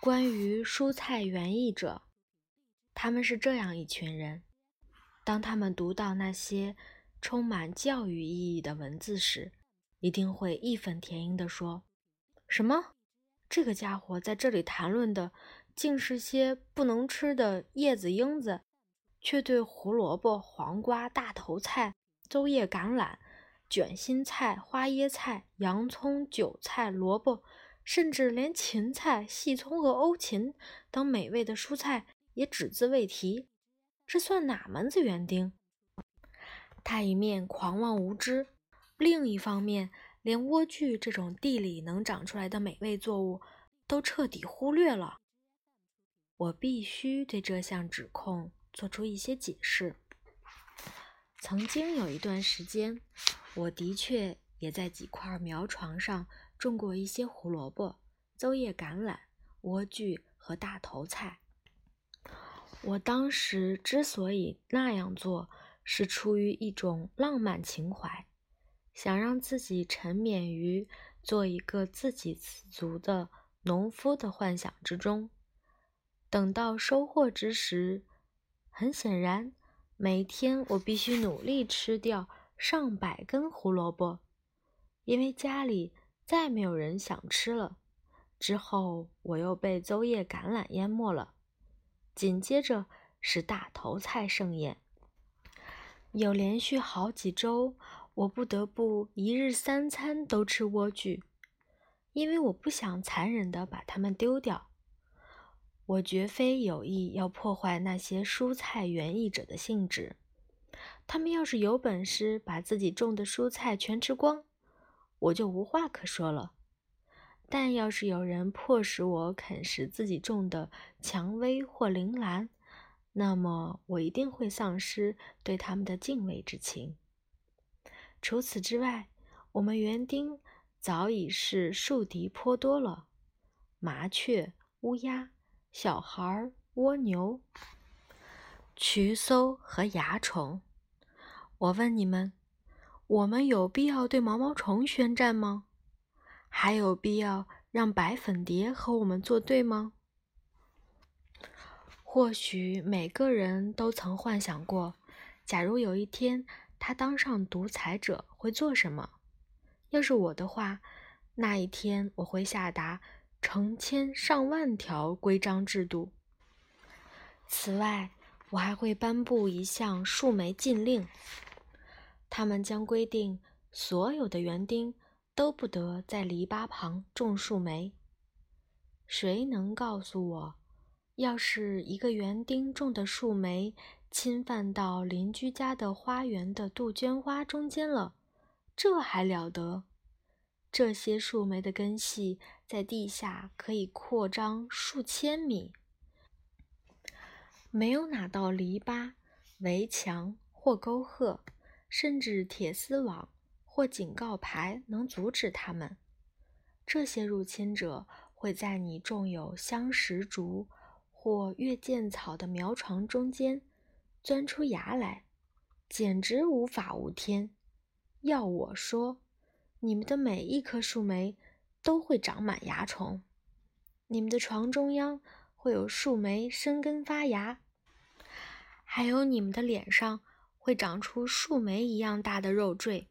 关于蔬菜园艺者，他们是这样一群人：当他们读到那些充满教育意义的文字时，一定会义愤填膺地说：“什么？这个家伙在这里谈论的，竟是些不能吃的叶子缨子，却对胡萝卜、黄瓜、大头菜、邹叶橄榄、卷心菜、花椰菜、洋葱、韭菜、萝卜。”甚至连芹菜、细葱和欧芹等美味的蔬菜也只字未提，这算哪门子园丁？他一面狂妄无知，另一方面连莴苣这种地里能长出来的美味作物都彻底忽略了。我必须对这项指控做出一些解释。曾经有一段时间，我的确也在几块苗床上。种过一些胡萝卜、邹叶橄榄、莴苣和大头菜。我当时之所以那样做，是出于一种浪漫情怀，想让自己沉湎于做一个自给自足的农夫的幻想之中。等到收获之时，很显然，每天我必须努力吃掉上百根胡萝卜，因为家里。再没有人想吃了。之后，我又被邹叶橄榄淹没了。紧接着是大头菜盛宴。有连续好几周，我不得不一日三餐都吃莴苣，因为我不想残忍地把它们丢掉。我绝非有意要破坏那些蔬菜园艺者的兴致。他们要是有本事把自己种的蔬菜全吃光，我就无话可说了。但要是有人迫使我啃食自己种的蔷薇或铃兰，那么我一定会丧失对他们的敬畏之情。除此之外，我们园丁早已是树敌颇多了：麻雀、乌鸦、小孩、蜗牛、渠叟和蚜虫。我问你们。我们有必要对毛毛虫宣战吗？还有必要让白粉蝶和我们作对吗？或许每个人都曾幻想过，假如有一天他当上独裁者会做什么。要是我的话，那一天我会下达成千上万条规章制度。此外，我还会颁布一项树莓禁令。他们将规定，所有的园丁都不得在篱笆旁种树莓。谁能告诉我，要是一个园丁种的树莓侵犯到邻居家的花园的杜鹃花中间了，这还了得？这些树莓的根系在地下可以扩张数千米，没有哪道篱笆、围墙或沟壑。甚至铁丝网或警告牌能阻止他们。这些入侵者会在你种有香石竹或月见草的苗床中间钻出芽来，简直无法无天。要我说，你们的每一棵树莓都会长满蚜虫，你们的床中央会有树莓生根发芽，还有你们的脸上。会长出树莓一样大的肉赘。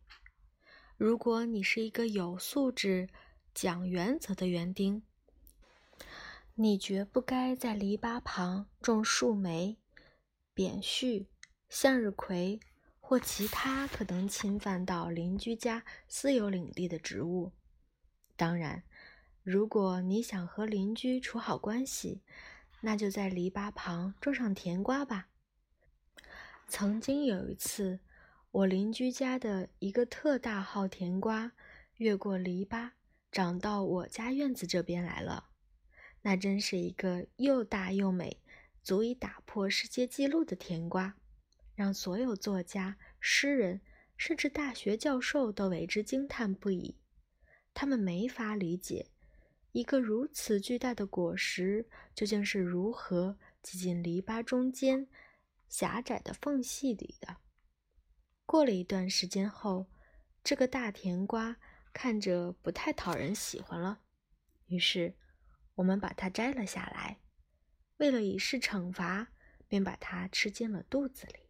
如果你是一个有素质、讲原则的园丁，你绝不该在篱笆旁种树莓、扁蓄、向日葵或其他可能侵犯到邻居家私有领地的植物。当然，如果你想和邻居处好关系，那就在篱笆旁种上甜瓜吧。曾经有一次，我邻居家的一个特大号甜瓜越过篱笆，长到我家院子这边来了。那真是一个又大又美、足以打破世界纪录的甜瓜，让所有作家、诗人，甚至大学教授都为之惊叹不已。他们没法理解，一个如此巨大的果实究竟是如何挤进篱笆中间。狭窄的缝隙里的。过了一段时间后，这个大甜瓜看着不太讨人喜欢了。于是，我们把它摘了下来，为了以示惩罚，便把它吃进了肚子里。